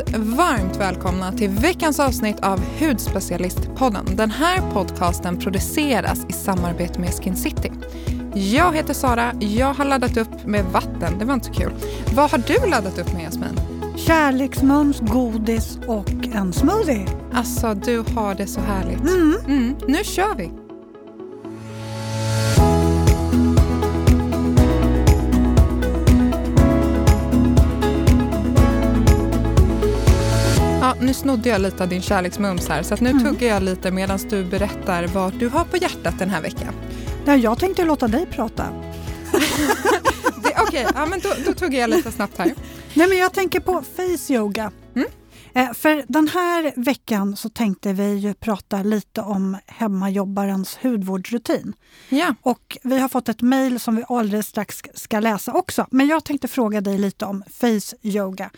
varmt, varmt välkomna till veckans avsnitt av Hudspecialistpodden. Den här podcasten produceras i samarbete med Skin City. Jag heter Sara, jag har laddat upp med vatten, det var inte så kul. Vad har du laddat upp med Jasmin? Kärleksmums, godis och en smoothie. Alltså, du har det så härligt. Mm. Mm, nu kör vi! Nu snodde jag lite av din kärleksmums här så nu Mm. tuggar jag lite medan du berättar vad du har på hjärtat den här veckan. Nej, jag tänkte låta dig prata. Okej, ja, men då, då tuggar jag lite snabbt här. Nej, men jag tänker på face yoga. Mm. Eh, för den här veckan så tänkte vi ju prata lite om hemmajobbarens hudvårdsrutin. Ja, Och vi har fått ett mejl som vi alldeles strax ska läsa också. Men jag tänkte fråga dig lite om face yoga.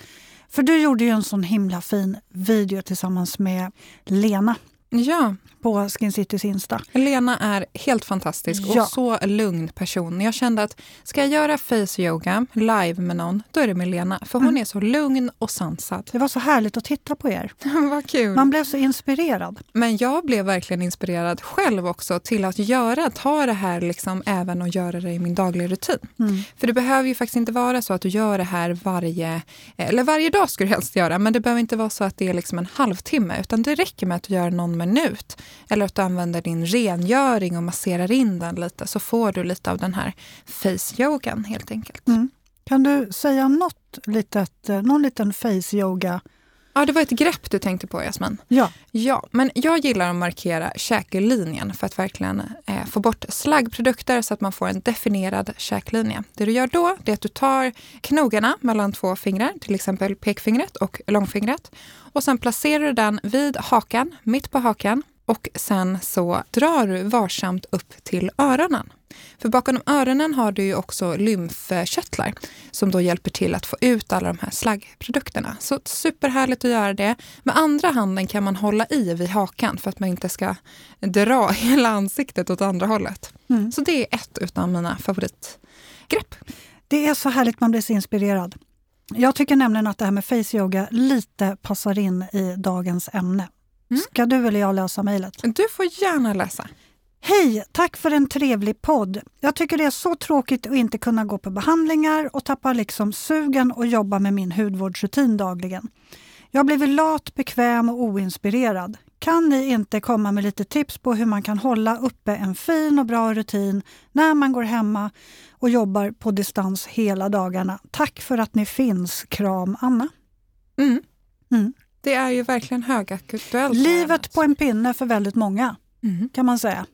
För du gjorde ju en sån himla fin video tillsammans med Lena ja. på Skin Citys Insta. Lena är helt fantastisk Ja. och så lugn person. Jag kände att ska jag göra face yoga live med någon, då är det med Lena. För hon Mm. är så lugn och sansad. Det var så härligt att titta på er. Vad kul! Man blev så inspirerad. Men jag blev verkligen inspirerad själv också till att göra, ta det här liksom även och göra det i min dagliga rutin. Mm. För det behöver ju faktiskt inte vara så att du gör det här varje, eller varje dag skulle du helst göra, men det behöver inte vara så att det är liksom en halvtimme, utan det räcker med att du gör någon minut. Eller att du använder din rengöring och masserar in den lite, så får du lite av den här face-yogan helt enkelt. Mm. Kan du säga något litet, eh, någon liten face yoga? Ja, det var ett grepp du tänkte på Jasmin. Ja. Ja, men jag gillar att markera käkelinjen för att verkligen eh, få bort slaggprodukter så att man får en definierad käklinje. Det du gör då är att du tar knogarna mellan två fingrar, till exempel pekfingret och långfingret. Och sen placerar du den vid hakan, mitt på hakan. Och sen så drar du varsamt upp till öronen. För bakom öronen har du ju också lymfkörtlar som då hjälper till att få ut alla de här slaggprodukterna. Så superhärligt att göra det. Med andra handen kan man hålla i vid hakan för att man inte ska dra hela ansiktet åt andra hållet. Mm. Så det är ett utav mina favoritgrepp. Det är så härligt, man blir så inspirerad. Jag tycker nämligen att det här med face yoga lite passar in i dagens ämne. Mm. Ska du eller jag läsa mejlet? Du får gärna läsa. Hej! Tack för en trevlig podd. Jag tycker det är så tråkigt att inte kunna gå på behandlingar och tappa liksom sugen och jobba med min hudvårdsrutin dagligen. Jag har blivit lat, bekväm och oinspirerad. Kan ni inte komma med lite tips på hur man kan hålla uppe en fin och bra rutin när man går hemma och jobbar på distans hela dagarna? Tack för att ni finns. Kram Anna. Mm. Mm. Det är ju verkligen högaktuellt. Livet på en pinne för väldigt många Mm. kan man säga.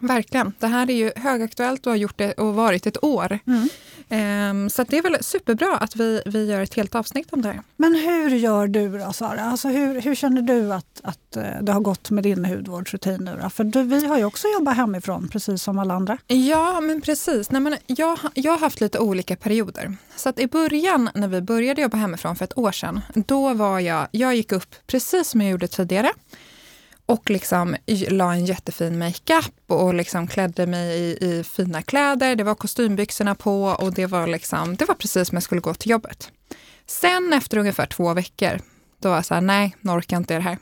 Verkligen. Det här är ju högaktuellt och har gjort det och varit ett år. Mm. Ehm, så det är väl superbra att vi, vi gör ett helt avsnitt om det här. Men hur gör du då Sara? Alltså hur, hur känner du att, att eh, det har gått med din hudvårdsrutin nu då? För du, vi har ju också jobbat hemifrån precis som alla andra. Ja, men precis. Nej, men jag, jag har haft lite olika perioder. Så att i början, när vi började jobba hemifrån för ett år sedan, då var jag, jag gick upp precis som jag gjorde tidigare och liksom la en jättefin makeup och liksom klädde mig i, i fina kläder. Det var kostymbyxorna på och det var, liksom, det var precis som jag skulle gå till jobbet. Sen efter ungefär två veckor, då var jag så här, nej, nu orkar jag inte det här.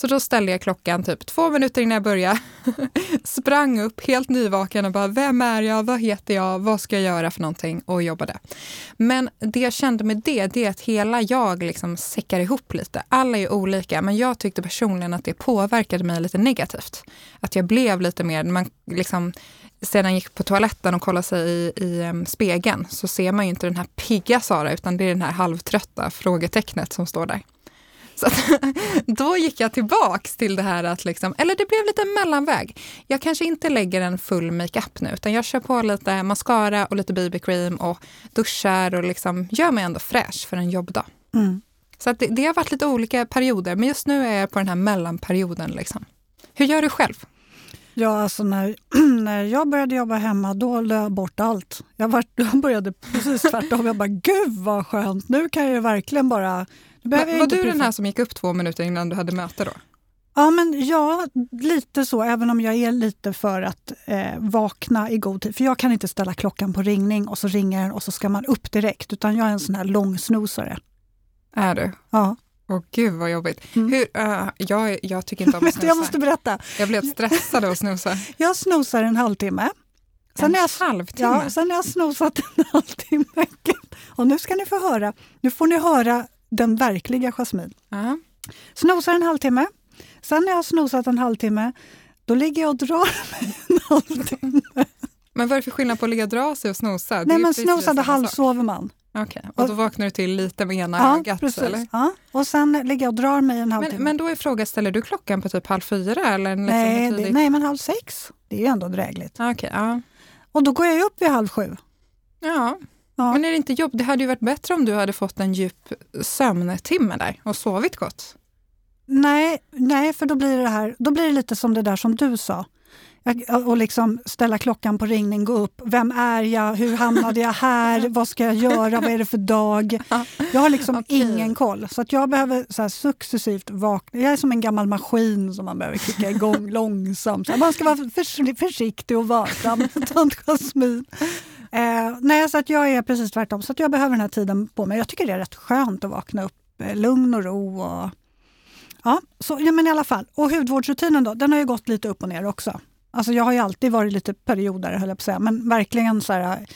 Så då ställde jag klockan typ två minuter innan jag började, sprang upp helt nyvaken och bara, vem är jag, vad heter jag, vad ska jag göra för någonting och jobbade. Men det jag kände med det, det är att hela jag liksom säckar ihop lite. Alla är olika, men jag tyckte personligen att det påverkade mig lite negativt. Att jag blev lite mer, man liksom, sedan gick på toaletten och kollade sig i, i spegeln så ser man ju inte den här pigga Sara, utan det är den här halvtrötta frågetecknet som står där. Så att, då gick jag tillbaks till det här att, liksom, eller det blev lite mellanväg. Jag kanske inte lägger en full makeup nu, utan jag kör på lite mascara och lite BB-cream och duschar och liksom gör mig ändå fräsch för en jobbdag. Mm. Så att det, det har varit lite olika perioder, men just nu är jag på den här mellanperioden. Liksom. Hur gör du själv? Ja, alltså när, när jag började jobba hemma då lade jag bort allt. Jag, var, jag började precis tvärtom. Jag bara, gud vad skönt, nu kan jag verkligen bara... behöver Var, du den här som gick upp två minuter innan du hade möte då? Ja, men ja, lite så, även om jag är lite för att eh, vakna i god tid. För jag kan inte ställa klockan på ringning och så ringer den och så ska man upp direkt, utan jag är en sån här långsnosare. Är du? Ja. Åh gud vad jobbigt. Mm. Hur, uh, jag, jag tycker inte om att snosa. jag måste berätta. Jag helt stressad av att snosa. Jag snosar en halvtimme. Sen en när jag, halvtimme? ja, sen när jag snosat en halvtimme. Och nu ska ni få höra. Nu får ni höra den verkliga Jasmine. Ja. Snosar en halvtimme. Sen när jag har snosat en halvtimme, då ligger jag och drar mig en halvtimme. Men vad är det för skillnad på att ligga och dra sig och snosa? Det Nej, men samma sak. halvsover man. Okej, och då vaknar du till lite med ena Ja, ögat? precis. Eller? Ja. Och sen ligger jag och drar mig en halvtimme. Men, men då är frågan, ställer du klockan på typ halv fyra? Eller liksom nej, det, nej, men halv sex. Det är ju ändå drägligt. Okej, ja. Och då går jag upp vid halv sju. ja. Ja. Men är det inte jobb? Det hade ju varit bättre om du hade fått en djup sömntimme där och sovit gott. Nej, nej, för då blir det här, då blir det lite som det där som du sa. Jag, och liksom ställa klockan på ringning, gå upp. Vem är jag? Hur hamnade jag här? Vad ska jag göra? Vad är det för dag? Jag har liksom Okej. ingen koll. Så att jag behöver så successivt vakna. Jag är som en gammal maskin som man behöver kicka igång långsamt. Man ska vara förs- försiktig och varsam. Tant Jasmin. Eh, nej, så att jag är precis tvärtom. Så att jag behöver den här tiden på mig. Jag tycker det är rätt skönt att vakna upp. Eh, lugn och ro. Och, ja, så, ja, men i alla fall. Och hudvårdsrutinen då, den har ju gått lite upp och ner också. Alltså jag har ju alltid varit lite perioder, höll jag på att säga. Men verkligen så här,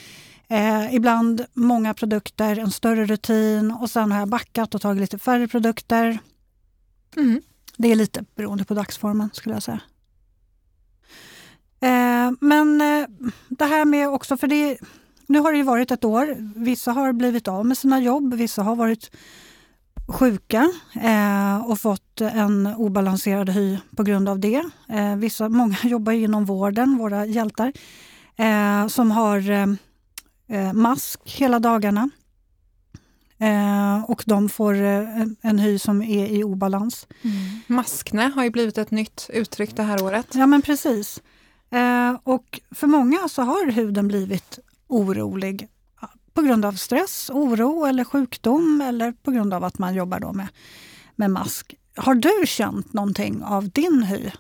eh, ibland många produkter, en större rutin och sen har jag backat och tagit lite färre produkter. Mm. Det är lite beroende på dagsformen skulle jag säga. Eh, men eh, det här med också, för det, nu har det ju varit ett år. Vissa har blivit av med sina jobb, vissa har varit sjuka eh, och fått en obalanserad hy på grund av det. Vissa, många jobbar inom vården, våra hjältar, som har mask hela dagarna. Eh, och de får eh, en, en hy som är i obalans. Mm. Maskne har ju blivit ett nytt uttryck det här året. Ja men precis. Eh, och för många så har huden blivit orolig på grund av stress, oro eller sjukdom eller på grund av att man jobbar då med, med mask. Har du känt någonting av din hy?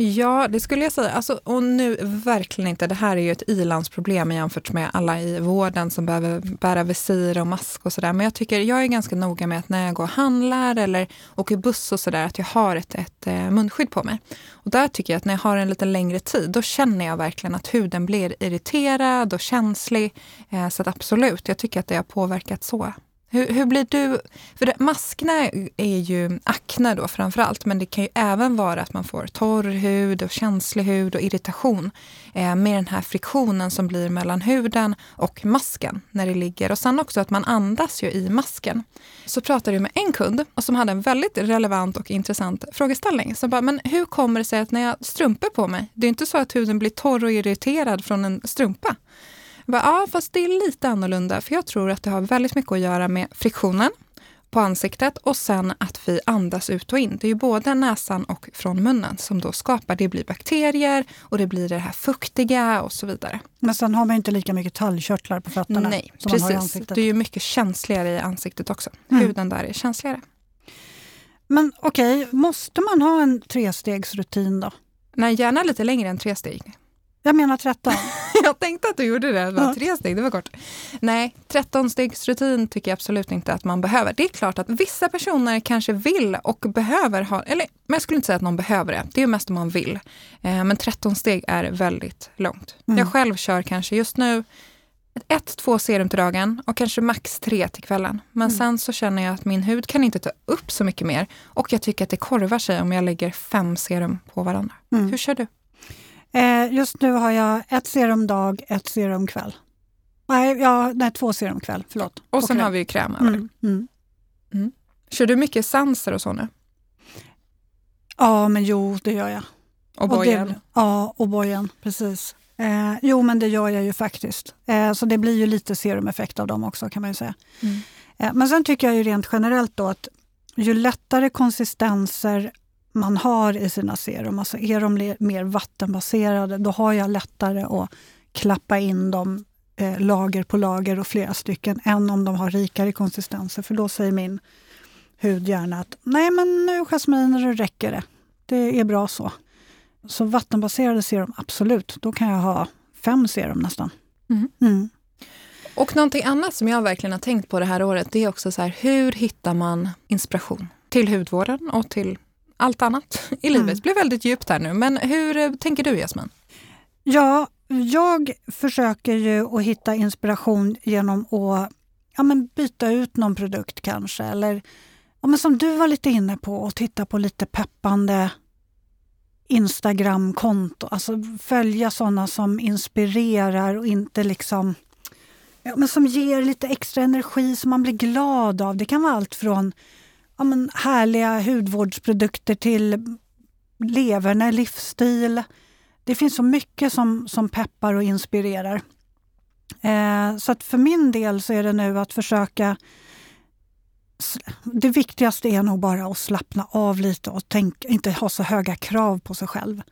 Ja, det skulle jag säga. Alltså, och nu verkligen inte. Det här är ju ett ilandsproblem jämfört med alla i vården som behöver bära visir och mask och sådär. Men jag tycker jag är ganska noga med att när jag går och handlar eller åker buss och sådär att jag har ett, ett eh, munskydd på mig. Och där tycker jag att när jag har en lite längre tid, då känner jag verkligen att huden blir irriterad och känslig. Eh, så att absolut, jag tycker att det har påverkat så. Hur, hur blir du? För det, maskna är ju akne då framför allt, men det kan ju även vara att man får torr hud och känslig hud och irritation eh, med den här friktionen som blir mellan huden och masken när det ligger. Och sen också att man andas ju i masken. Så pratade jag med en kund och som hade en väldigt relevant och intressant frågeställning. Som bara, men hur kommer det sig att när jag har strumpor på mig, det är inte så att huden blir torr och irriterad från en strumpa? Bara, ja, fast det är lite annorlunda, för jag tror att det har väldigt mycket att göra med friktionen på ansiktet och sen att vi andas ut och in. Det är ju både näsan och från munnen som då skapar, det blir bakterier och det blir det här fuktiga och så vidare. Men sen har man inte lika mycket talgkörtlar på fötterna Nej, som man har i precis. ansiktet. Det är ju mycket känsligare i ansiktet också. Mm. Huden där är känsligare. Men okej, måste man ha en trestegsrutin då? Nej, gärna lite längre än tre steg. Jag menar 13. Jag tänkte att du gjorde det. det var Ja. tre steg, det var kort. Nej, 13-stegsrutin tycker jag absolut inte att man behöver. Det är klart att vissa personer kanske vill och behöver ha, eller men jag skulle inte säga att någon behöver det. Det är ju mest om man vill. Eh, men 13 steg är väldigt långt. Mm. Jag själv kör kanske just nu ett, två serum till dagen och kanske max tre till kvällen. Men Mm. sen så känner jag att min hud kan inte ta upp så mycket mer och jag tycker att det korvar sig om jag lägger fem serum på varandra. Mm. Hur kör du? Eh, just nu har jag ett serum dag, ett serum kväll. Nej, ja, nej två serum kväll, förlåt. Och sen kräm. har vi ju kräm över. Mm, mm. Kör du mycket sanser och så nu? Ja, men jo, det gör jag. Och bojen? Ja, och bojen, precis. Eh, jo, men det gör jag ju faktiskt. Eh, så det blir ju lite serumeffekt av dem också kan man ju säga. Mm. Eh, men sen tycker jag ju rent generellt då att ju lättare konsistenser man har i sina serum, alltså är de mer vattenbaserade, då har jag lättare att klappa in dem eh, lager på lager och flera stycken än om de har rikare konsistenser. För då säger min hud gärna att nej men nu Jasmine, nu räcker det. Det är bra så. Så vattenbaserade serum, absolut. Då kan jag ha fem serum nästan. Mm. Mm. Och någonting annat som jag verkligen har tänkt på det här året, det är också så här, hur hittar man inspiration till hudvården och till allt annat i livet? Mm. Det blir väldigt djupt här nu, men hur eh, tänker du Jasmin? Ja, jag försöker ju att hitta inspiration genom att ja, men byta ut någon produkt kanske. Eller ja, men som du var lite inne på, att titta på lite peppande Instagramkonto. Alltså följa sådana som inspirerar och inte liksom ja, men som ger lite extra energi som man blir glad av. Det kan vara allt från ja, men härliga hudvårdsprodukter till leverne, livsstil. Det finns så mycket som, som peppar och inspirerar. Eh, så att för min del så är det nu att försöka det viktigaste är nog bara att slappna av lite och tänk, inte ha så höga krav på sig själv.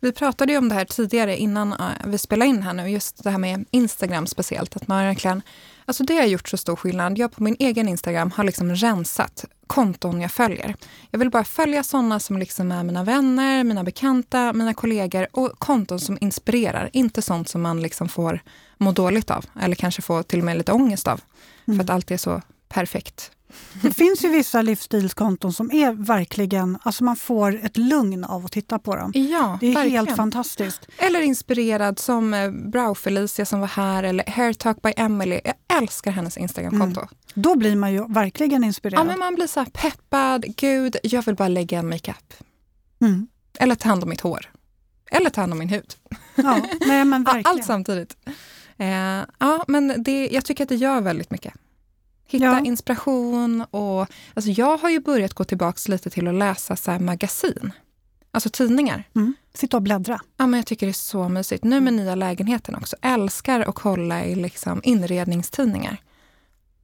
Vi pratade ju om det här tidigare innan eh, vi spelade in här nu, just det här med Instagram speciellt. Att man verkligen, alltså det har gjort så stor skillnad. Jag på min egen Instagram har liksom rensat konton jag följer. Jag vill bara följa sådana som liksom är mina vänner, mina bekanta, mina kollegor och konton som inspirerar. Inte sånt som man liksom får må dåligt av eller kanske få till och med lite ångest av. Mm. För att allt är så perfekt det finns ju vissa livsstilskonton som är verkligen, alltså man får ett lugn av att titta på dem. Ja, det är verkligen. helt fantastiskt. Eller inspirerad som eh, Brow Felicia som var här eller Hair Talk by Emily. Jag älskar hennes Instagramkonto. Mm. Då blir man ju verkligen inspirerad. Ja, men man blir så här peppad. Gud, jag vill bara lägga en makeup. Mm. Eller ta hand om mitt hår. Eller ta hand om min hud. Ja, nej, men verkligen. Allt samtidigt. Eh, ja, men det, jag tycker att det gör väldigt mycket. Hitta ja. inspiration och alltså jag har ju börjat gå tillbaka lite till att läsa så magasin. Alltså tidningar. Mm. Sitta och bläddra. Ja, men jag tycker det är så mysigt. Nu med nya lägenheten också. Älskar att kolla i liksom inredningstidningar.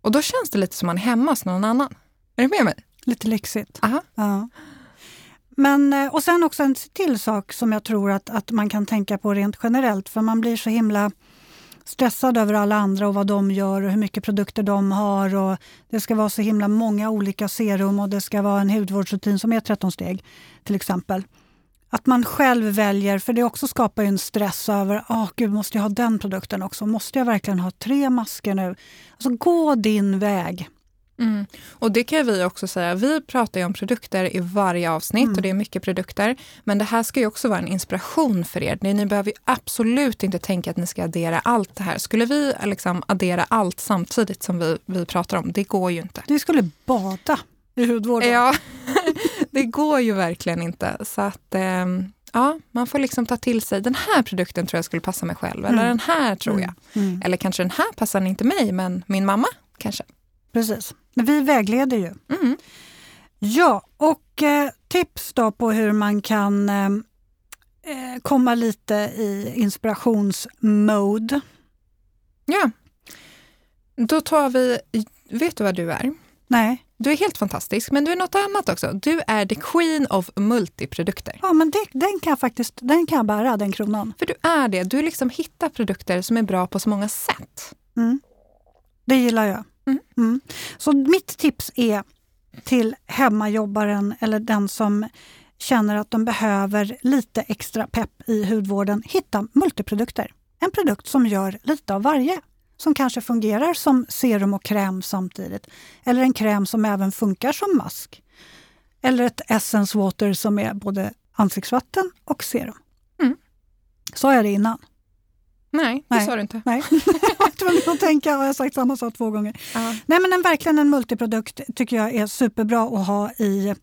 Och då känns det lite som man är hemma hos någon annan. Är du med mig? Lite lyxigt. Aha. Ja. Men, eh, och sen också en till sak som jag tror att, att man kan tänka på rent generellt, för man blir så himla stressad över alla andra och vad de gör och hur mycket produkter de har. Och det ska vara så himla många olika serum och det ska vara en hudvårdsrutin som är 13 steg till exempel. Att man själv väljer, för det också skapar ju en stress över, oh, gud, måste jag ha den produkten också? Måste jag verkligen ha tre masker nu? Alltså gå din väg. Mm. Och det kan vi också säga, vi pratar ju om produkter i varje avsnitt mm. och det är mycket produkter. Men det här ska ju också vara en inspiration för er. Ni behöver absolut inte tänka att ni ska addera allt det här. Skulle vi liksom addera allt samtidigt som vi, vi pratar om, det går ju inte. Vi skulle bada i hudvården. Ja, det går ju verkligen inte. Så att... Eh, Ja, man får liksom ta till sig, den här produkten tror jag skulle passa mig själv. Eller mm. den här tror jag. Mm. mm. Eller kanske den här passar inte mig, men min mamma kanske. Precis. Vi vägleder ju. Mm. Ja, och eh, tips då på hur man kan eh, eh komma lite i inspirationsmode. Ja, då tar vi, vet du vad du är? Nej. Du är helt fantastisk, men du är något annat också. Du är the queen of multiprodukter. Ja, men det, den kan jag faktiskt den kan jag bära, den kronan. För du är det. Du liksom hittar produkter som är bra på så många sätt. Mm. Det gillar jag. Mm. Mm. Så mitt tips är till hemmajobbaren eller den som känner att de behöver lite extra pepp i hudvården, hitta multiprodukter. En produkt som gör lite av varje. Som kanske fungerar som serum och kräm samtidigt. Eller en kräm som även funkar som mask. Eller ett Essence Water som är både ansiktsvatten och serum. Mm. Sa jag det innan? Nej, det Nej. sa du inte. Nej. jag tvungen att tänka, jag har sagt samma sak två gånger. Uh. Nej, men en, verkligen en multiprodukt tycker jag är superbra att ha i,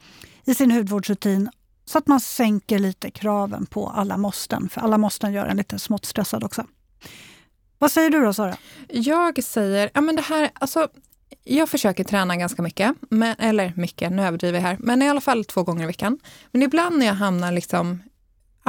i sin hudvårdsrutin så att man sänker lite kraven på alla måsten. För alla måsten gör en lite smått stressad också. Vad säger du då Sara? Jag säger, ja men det här, alltså jag försöker träna ganska mycket, men, eller mycket, nu överdriver jag här, men i alla fall två gånger i veckan. Men ibland när jag hamnar liksom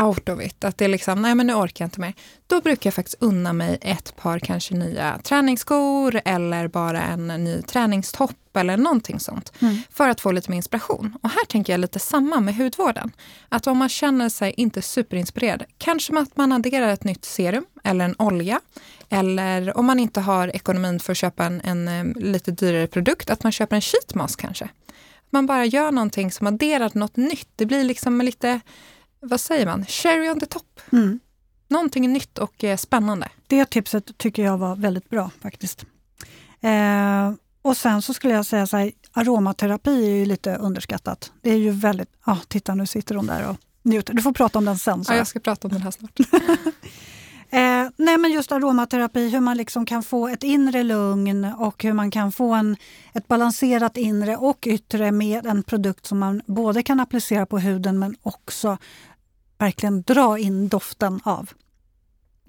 out of it, att det är liksom, nej men nu orkar jag inte mer. Då brukar jag faktiskt unna mig ett par kanske nya träningsskor eller bara en ny träningstopp eller någonting sånt. Mm. För att få lite mer inspiration. Och här tänker jag lite samma med hudvården. Att om man känner sig inte superinspirerad, kanske att man adderar ett nytt serum eller en olja. Eller om man inte har ekonomin för att köpa en, en, eh, lite dyrare produkt, att man köper en sheet mask kanske. Man bara gör någonting som adderar något nytt. Det blir liksom lite vad säger man, cherry on the top. Mm. Någonting nytt och eh, spännande. Det tipset tycker jag var väldigt bra faktiskt. Eh, och sen så skulle jag säga så här, aromaterapi är ju lite underskattat. Det är ju väldigt, ja ah, titta nu sitter hon där och njuter. Du får prata om den sen. Så. Ja, jag ska prata om den här snart. Eh, nej men just aromaterapi, hur man liksom kan få ett inre lugn och hur man kan få en, ett balanserat inre och yttre med en produkt som man både kan applicera på huden men också verkligen dra in doften av.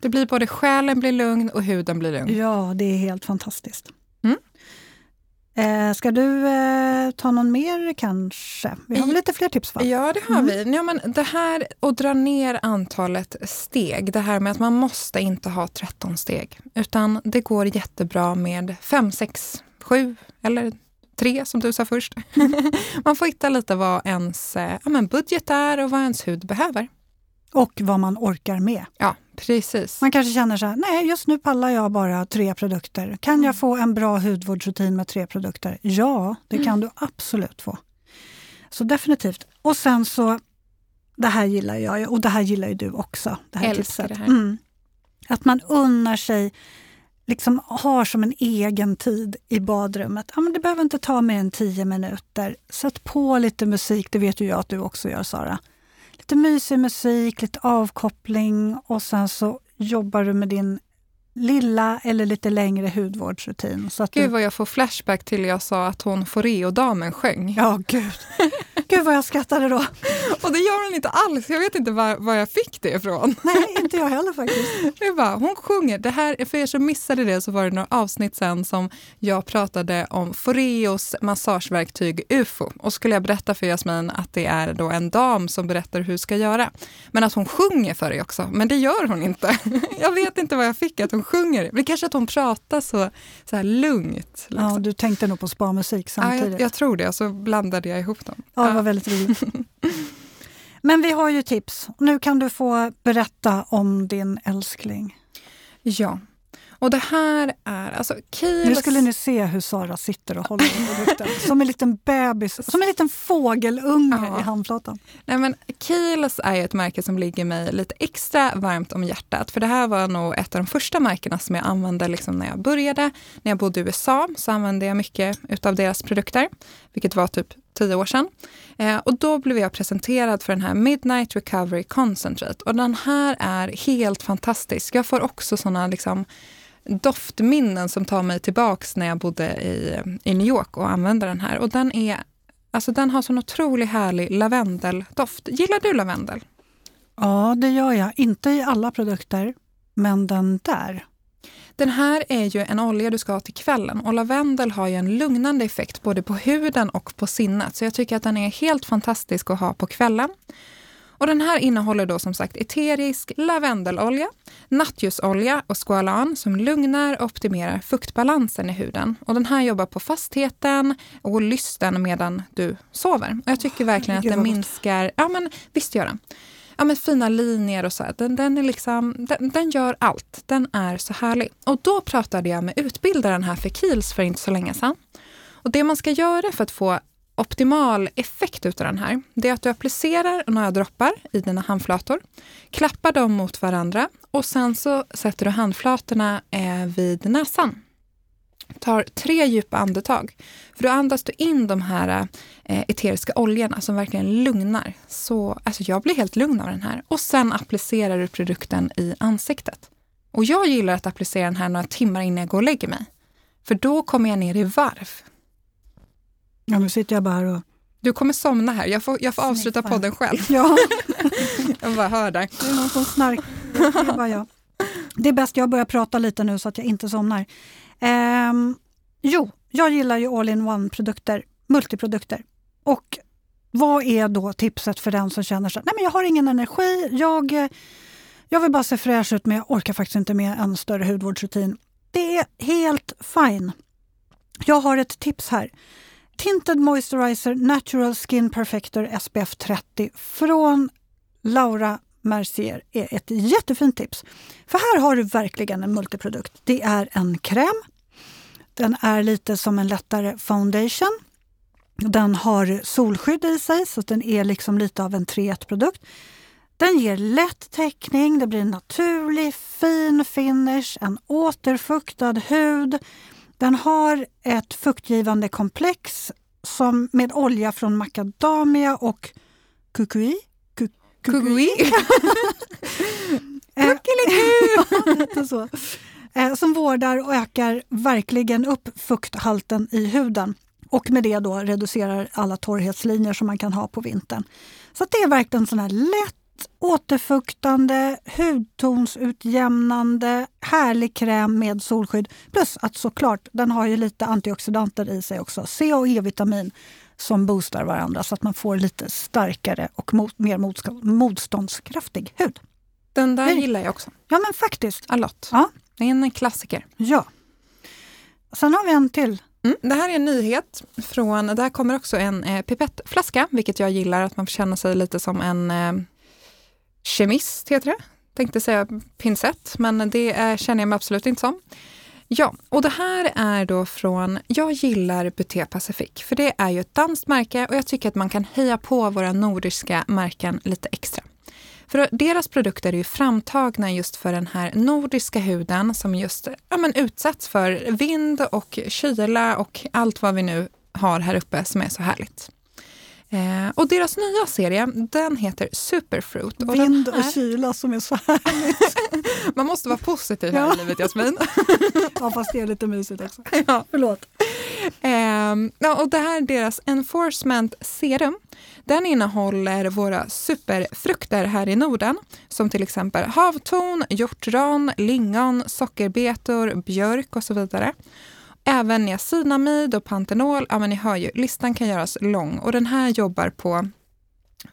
Det blir både själen blir lugn och huden blir lugn. Ja, det är helt fantastiskt. Mm. Eh, ska du eh, ta någon mer kanske? Vi har väl lite fler tips? Va? Ja, det har mm. vi. Ja, men det här att dra ner antalet steg, det här med att man måste inte ha 13 steg, utan det går jättebra med 5, 6, 7 eller 3 som du sa först. man får hitta lite vad ens eh, ja, budget är och vad ens hud behöver. Och vad man orkar med. Ja, precis. Man kanske känner så här, nej just nu pallar jag bara tre produkter. Kan jag mm. få en bra hudvårdsrutin med tre produkter? Ja, det kan mm. du absolut få. Så definitivt. Och sen så, det här gillar jag och det här gillar ju du också. Det här Älskar tipset. det här. Mm. Att man unnar sig, liksom har som en egen tid i badrummet. Ja, men det behöver inte ta mer än tio minuter. Sätt på lite musik, det vet ju jag att du också gör Sara lite mysig musik, lite avkoppling och sen så jobbar du med din lilla eller lite längre hudvårdsrutin. Så att gud du... vad jag får flashback till jag sa att hon Foreo-damen sjöng. Ja, gud. gud vad jag skrattade då. Och det gör hon inte alls. Jag vet inte var, var jag fick det ifrån. Nej, inte jag heller faktiskt. Det bara, hon sjunger. Det här, för er som missade det så var det några avsnitt sen som jag pratade om Foreos massageverktyg UFO. Och skulle jag berätta för Jasmin att det är då en dam som berättar hur ska göra. Men att hon sjunger för dig också. Men det gör hon inte. Jag vet inte vad jag fick att hon hon sjunger. Men kanske att hon pratar så, så här lugnt. Liksom. Ja, du tänkte nog på spa-musik samtidigt. Ja, jag, jag, tror det, så blandade jag ihop dem. Ja, det var väldigt roligt. Men vi har ju tips. Nu kan du få berätta om din älskling. Ja, och det här är alltså Kiehl's... Nu skulle ni se hur Sara sitter och håller i produkten. Som en liten bebis, som en liten fågelunge ja. i handflatan. Nej, men Kiehl's är ett märke som ligger mig lite extra varmt om hjärtat. För det här var nog ett av de första märkena som jag använde liksom när jag började. När jag bodde i USA så använde jag mycket utav deras produkter, vilket var typ tio år sedan. Eh, och då blev jag presenterad för den här Midnight Recovery Concentrate. Och den här är helt fantastisk. Jag får också såna liksom doftminnen som tar mig tillbaks när jag bodde i, i New York och använde den här. Och den, är, alltså den har sån otroligt härlig lavendeldoft. Gillar du lavendel? Ja, det gör jag. Inte i alla produkter, men den där. Den här är ju en olja du ska ha till kvällen och lavendel har ju en lugnande effekt både på huden och på sinnet. Så jag tycker att den är helt fantastisk att ha på kvällen. Och den här innehåller då som sagt eterisk lavendelolja, nattljusolja och squalan som lugnar och optimerar fuktbalansen i huden. Och den här jobbar på fastheten och lysten medan du sover. Och jag tycker verkligen att den minskar, ja men visst gör den ja, men fina linjer och så. Den, den, är liksom, den, den, gör allt. Den är så härlig. Och då pratade jag med utbildaren här för Kiehl's för inte så länge sedan. Och det man ska göra för att få optimal effekt utav den här, det är att du applicerar några droppar i dina handflator, klappar dem mot varandra och sen så sätter du handflatorna eh, vid näsan. Tar tre djupa andetag. För då andas du in de här eh, eteriska oljorna som verkligen lugnar. Så alltså jag blir helt lugn av den här. Och sen applicerar du produkten i ansiktet. Och jag gillar att applicera den här några timmar innan jag går och lägger mig. För då kommer jag ner i varv. Ja, nu sitter jag bara här och... Du kommer somna här. Jag får, jag får avsluta podden själv. Ja. jag bara hör där. Det är någon som snarkar. Det är bara jag. Det är bäst jag börjar prata lite nu så att jag inte somnar. Um, jo, jag gillar ju all-in-one-produkter, multiprodukter. Och vad är då tipset för den som känner så nej men jag har ingen energi, jag, jag vill bara se fräsch ut men jag orkar faktiskt inte med en större hudvårdsrutin. Det är helt fine. Jag har ett tips här. Tinted Moisturizer Natural Skin Perfector SPF 30 från Laura Mercier är ett jättefint tips. För här har du verkligen en multiprodukt. Det är en kräm. Den är lite som en lättare foundation. Den har solskydd i sig så den är liksom lite av en 3-1-produkt. Den ger lätt täckning, det blir en naturlig fin finish, en återfuktad hud. Den har ett fuktgivande komplex som med olja från macadamia och kukui. Kukui. Lite så. Eh, som vårdar och ökar verkligen upp fukthalten i huden och med det då reducerar alla torrhetslinjer som man kan ha på vintern. Så det är verkligen sån här lätt återfuktande, hudtonsutjämnande, härlig kräm med solskydd. Plus att såklart, den har ju lite antioxidanter i sig också. C och E-vitamin som boostar varandra så att man får lite starkare och mot, mer motståndskraftig hud. Den där gillar jag också. Ja men faktiskt. Alott. Ja. Det är en klassiker. Ja. Sen har vi en till. Mm, det här är en nyhet. från, Där kommer också en eh, pipettflaska, vilket jag gillar, att man får känna sig lite som en eh, kemist, heter det. Tänkte säga pincett, men det är, känner jag mig absolut inte som. Ja, och det här är då från, jag gillar Buté Pacific, för det är ju ett danskt märke och jag tycker att man kan heja på våra nordiska märken lite extra. För deras produkter är ju framtagna just för den här nordiska huden som just ja, men utsätts för vind och kyla och allt vad vi nu har här uppe som är så härligt. Eh, och deras nya serie, den heter Superfruit. Och Vind och kyla som är så härligt. Man måste vara positiv här ja. i livet, Jasmin. ja, fast det är lite mysigt också. Ja. Förlåt. Eh, och det här är deras Enforcement Serum. Den innehåller våra superfrukter här i Norden, som till exempel havtorn, hjortron, lingon, sockerbetor, björk och så vidare. Även niacinamid och pantenol, ja men ni hör ju, listan kan göras lång och den här jobbar på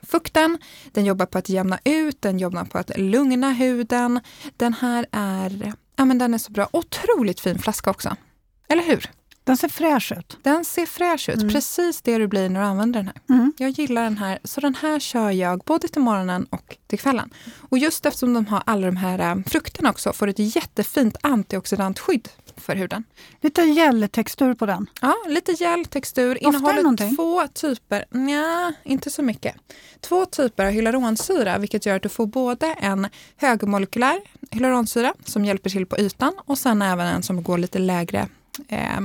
fukten, den jobbar på att jämna ut, den jobbar på att lugna huden. Den här är, ja men den är så bra. Otroligt fin flaska också. Eller hur? Den ser fräsch ut. Den ser fräsch ut, mm. precis det du blir när du använder den här. Mm. Jag gillar den här, så den här kör jag både till morgonen och till kvällen. Och just eftersom de har alla de här äh, frukterna också, får ett jättefint antioxidantskydd för huden. Lite geltextur på den. Ja, lite geltextur. Innehåller två typer, nja, inte så mycket. Två typer av hyaluronsyra, vilket gör att du får både en högmolekylär hyaluronsyra som hjälper till på ytan och sen även en som går lite lägre eh,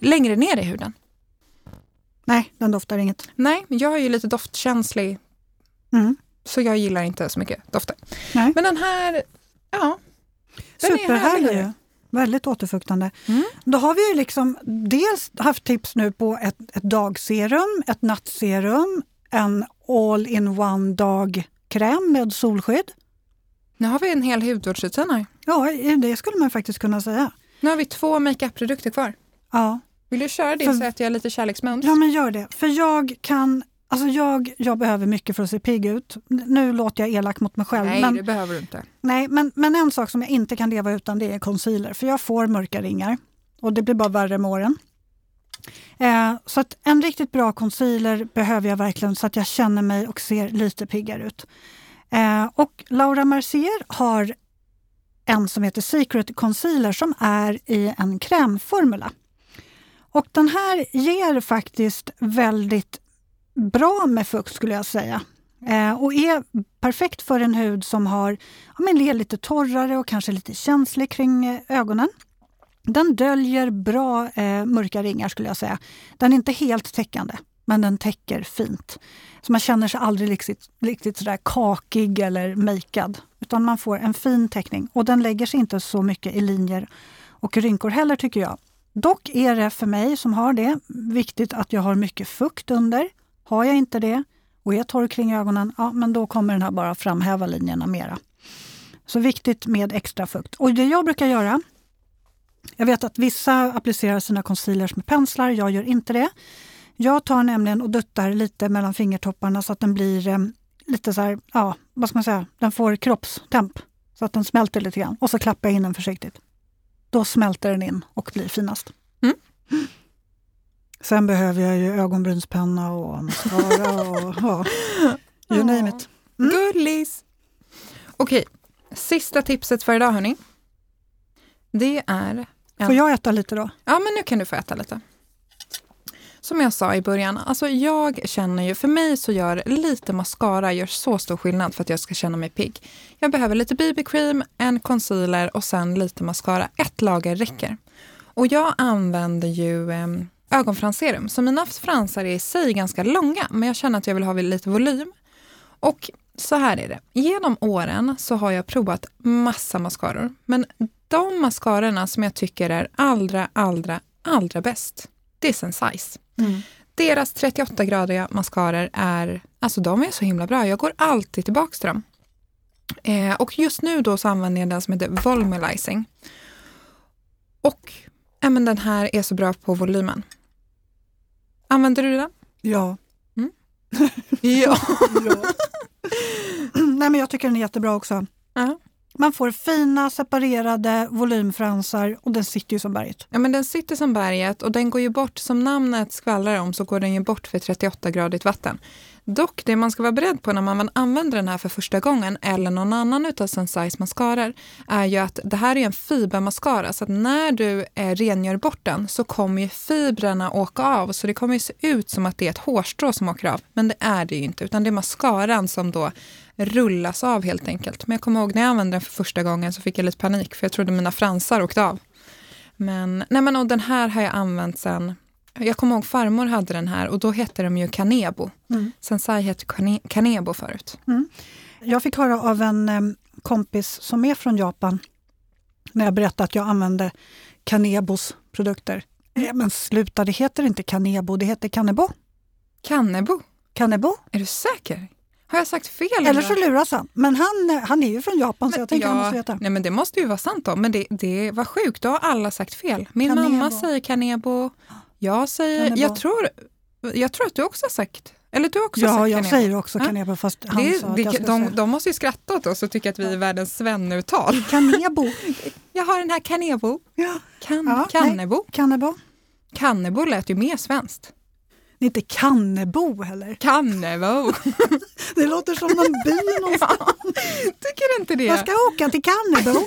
längre ner i huden. Nej, den doftar inget. Nej, jag är ju lite doftkänslig. Mm. Så jag gillar inte så mycket dofter. Nej. Men den här, ja. Den Superhärlig ju. Väldigt återfuktande. Mm. Då har vi ju liksom dels haft tips nu på ett, ett dagserum, ett nattserum, en all-in-one dagkräm med solskydd. Nu har vi en hel hudvårdsrutin här. Ja, det skulle man faktiskt kunna säga. Nu har vi två makeup-produkter kvar. Ja. Vill du köra din för, så att jag lite kärleksmums? Ja, men gör det. För jag kan Alltså jag, jag behöver mycket för att se pigg ut. Nu låter jag elak mot mig själv. Nej, men, det behöver du inte. Nej, men, men en sak som jag inte kan leva utan det är concealer. För jag får mörka ringar och det blir bara värre med åren. Eh, så att en riktigt bra concealer behöver jag verkligen så att jag känner mig och ser lite piggare ut. Eh, och Laura Mercier har en som heter Secret Concealer som är i en krämformula. Och den här ger faktiskt väldigt bra med fukt skulle jag säga. Eh, och är perfekt för en hud som har, ja, men är lite torrare och kanske lite känslig kring eh, ögonen. Den döljer bra eh, mörka ringar skulle jag säga. Den är inte helt täckande, men den täcker fint. Så man känner sig aldrig riktigt, riktigt sådär kakig eller makead. Utan man får en fin täckning och den lägger sig inte så mycket i linjer och rynkor heller tycker jag. Dock är det för mig som har det viktigt att jag har mycket fukt under. Har jag inte det och är torr kring ögonen, ja men då kommer den här bara framhäva linjerna mera. Så viktigt med extra fukt. Och det jag brukar göra, jag vet att vissa applicerar sina concealers med penslar, jag gör inte det. Jag tar nämligen och duttar lite mellan fingertopparna så att den blir eh, lite så här, ja, vad ska man säga, den får kroppstemp. Så att den smälter lite grann. Och så klappar jag in den försiktigt. Då smälter den in och blir finast. Mm. Sen behöver jag ju ögonbrynspenna och mascara och ja, you name it. Mm. Gullis! Okej, sista tipset för idag hörni. Det är... En... Får jag äta lite då? Ja, men nu kan du få äta lite. som jag sa i början, alltså jag känner ju, för mig så gör lite mascara gör så stor skillnad för att jag ska känna mig pigg. Jag behöver lite BB-cream, en concealer och sen lite mascara. Ett lager räcker. Och jag använder ju eh, ögonfransserum, så mina fransar är i sig ganska långa, men jag känner att jag vill ha lite volym. Och så här är det. Genom åren så har jag provat massa mascaror. Men de mascarorna som jag tycker är allra, allra, allra bäst, det är Sensai's. Mm. Deras 38-gradiga mascaror är, alltså de är så himla bra. Jag går alltid tillbaka till dem. Eh, och just nu då så använder jag den som heter Volumizing. Och ja, men den här är så bra på volymen. Använder du den? Ja. Mm. ja. ja. Nej, men jag tycker den är jättebra också. Uh -huh. Man får fina separerade volymfransar och den sitter ju som berget. Ja, men den sitter som berget och den går ju bort, som namnet skvallrar om, så går den ju bort för 38-gradigt vatten. Dock, det man ska vara beredd på när man använder den här för första gången eller någon annan utav SunSize mascaror är ju att det här är en fibermascara så att när du eh, rengör bort den så kommer ju fibrerna åka av så det kommer ju se ut som att det är ett hårstrå som åker av. Men det är det ju inte utan det är mascaran som då rullas av helt enkelt. Men jag kommer ihåg när jag använde den för första gången så fick jag lite panik för jag trodde mina fransar åkte av. Men, nej men och den här har jag använt sen jag kommer ihåg farmor hade den här och då hette de ju Kanebo. Mm. Sensai hette Kanebo förut. Mm. Jag fick höra av en kompis som är från Japan när jag berättade att jag använde Kanebos produkter. Eh, men sluta, det heter inte Kanebo, det heter Kanebo. Kanebo? Kanebo. Är du säker? Har jag sagt fel? Eller så luras han. Men han, han är ju från Japan men, så jag tänker ja, han måste veta. Nej men det måste ju vara sant då. Men det, det var sjukt, då har alla sagt fel. Min kanebo. mamma säger kanebo. Jag säger, jag tror, jag tror att du också har sagt eller du också ja, jag säger också kanebo fast han det, sa att det, jag de, de måste ju skratta åt oss och tycka att vi är världens svennuttal. Kanebo. jag har den här kanebo. Ja. Kan, ja, kannebo. Nej. Kannebo. Kannebo lät ju mer svenskt. Det är inte Kannebo heller. Kannebo. det låter som någon by någonstans. Ja, tycker inte det? Jag ska åka till Kannebo.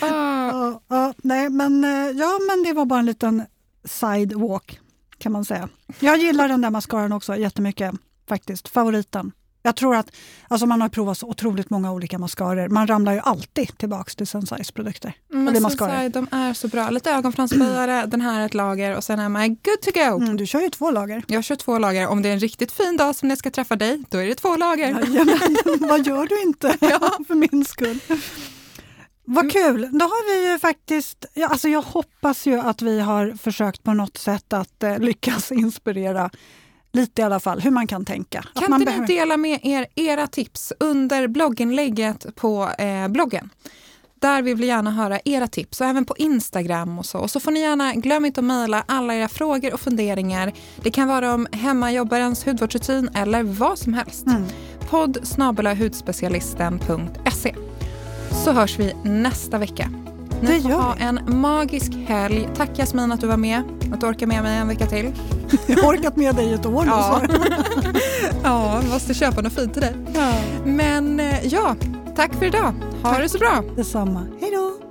Ja, ja, nej, men, eh, ja, men det var bara en liten sidewalk kan man säga. Jag gillar den där mascaran också jättemycket faktiskt. Favoriten. Jag tror att alltså man har provat så otroligt många olika mascaror. Man ramlar ju alltid tillbaka till Sensais produkter. Men Sensai, de är så bra. Lite ögonfransspöjare, den här är ett lager och sen är man good to go. Mm, du kör ju två lager. Jag kör två lager. Om det är en riktigt fin dag som jag ska träffa dig, då är det två lager. Jajamän, vad gör du inte ja. för min skull? Vad mm. kul! Då har vi ju faktiskt, ja, alltså jag hoppas ju att vi har försökt på något sätt att eh, lyckas inspirera lite i alla fall, hur man kan tänka. Kan inte behöver... ni dela med er era tips under blogginlägget på eh, bloggen? Där vill vi gärna höra era tips och även på Instagram och så. Och så får ni gärna, glöm inte att mejla alla era frågor och funderingar. Det kan vara om hemmajobbarens hudvårdsrutin eller vad som helst. Mm. Podd hudspecialisten.se så hörs vi nästa vecka. Ni det får ha en magisk helg. Tack Jasmin att du var med, att du orkar med mig en vecka till. Jag har orkat med dig ett år nu. Ja, ja måste köpa något fint till dig. Ja. Men eh, ja, tack för idag. Ha tack. det så bra. Detsamma. Hej då.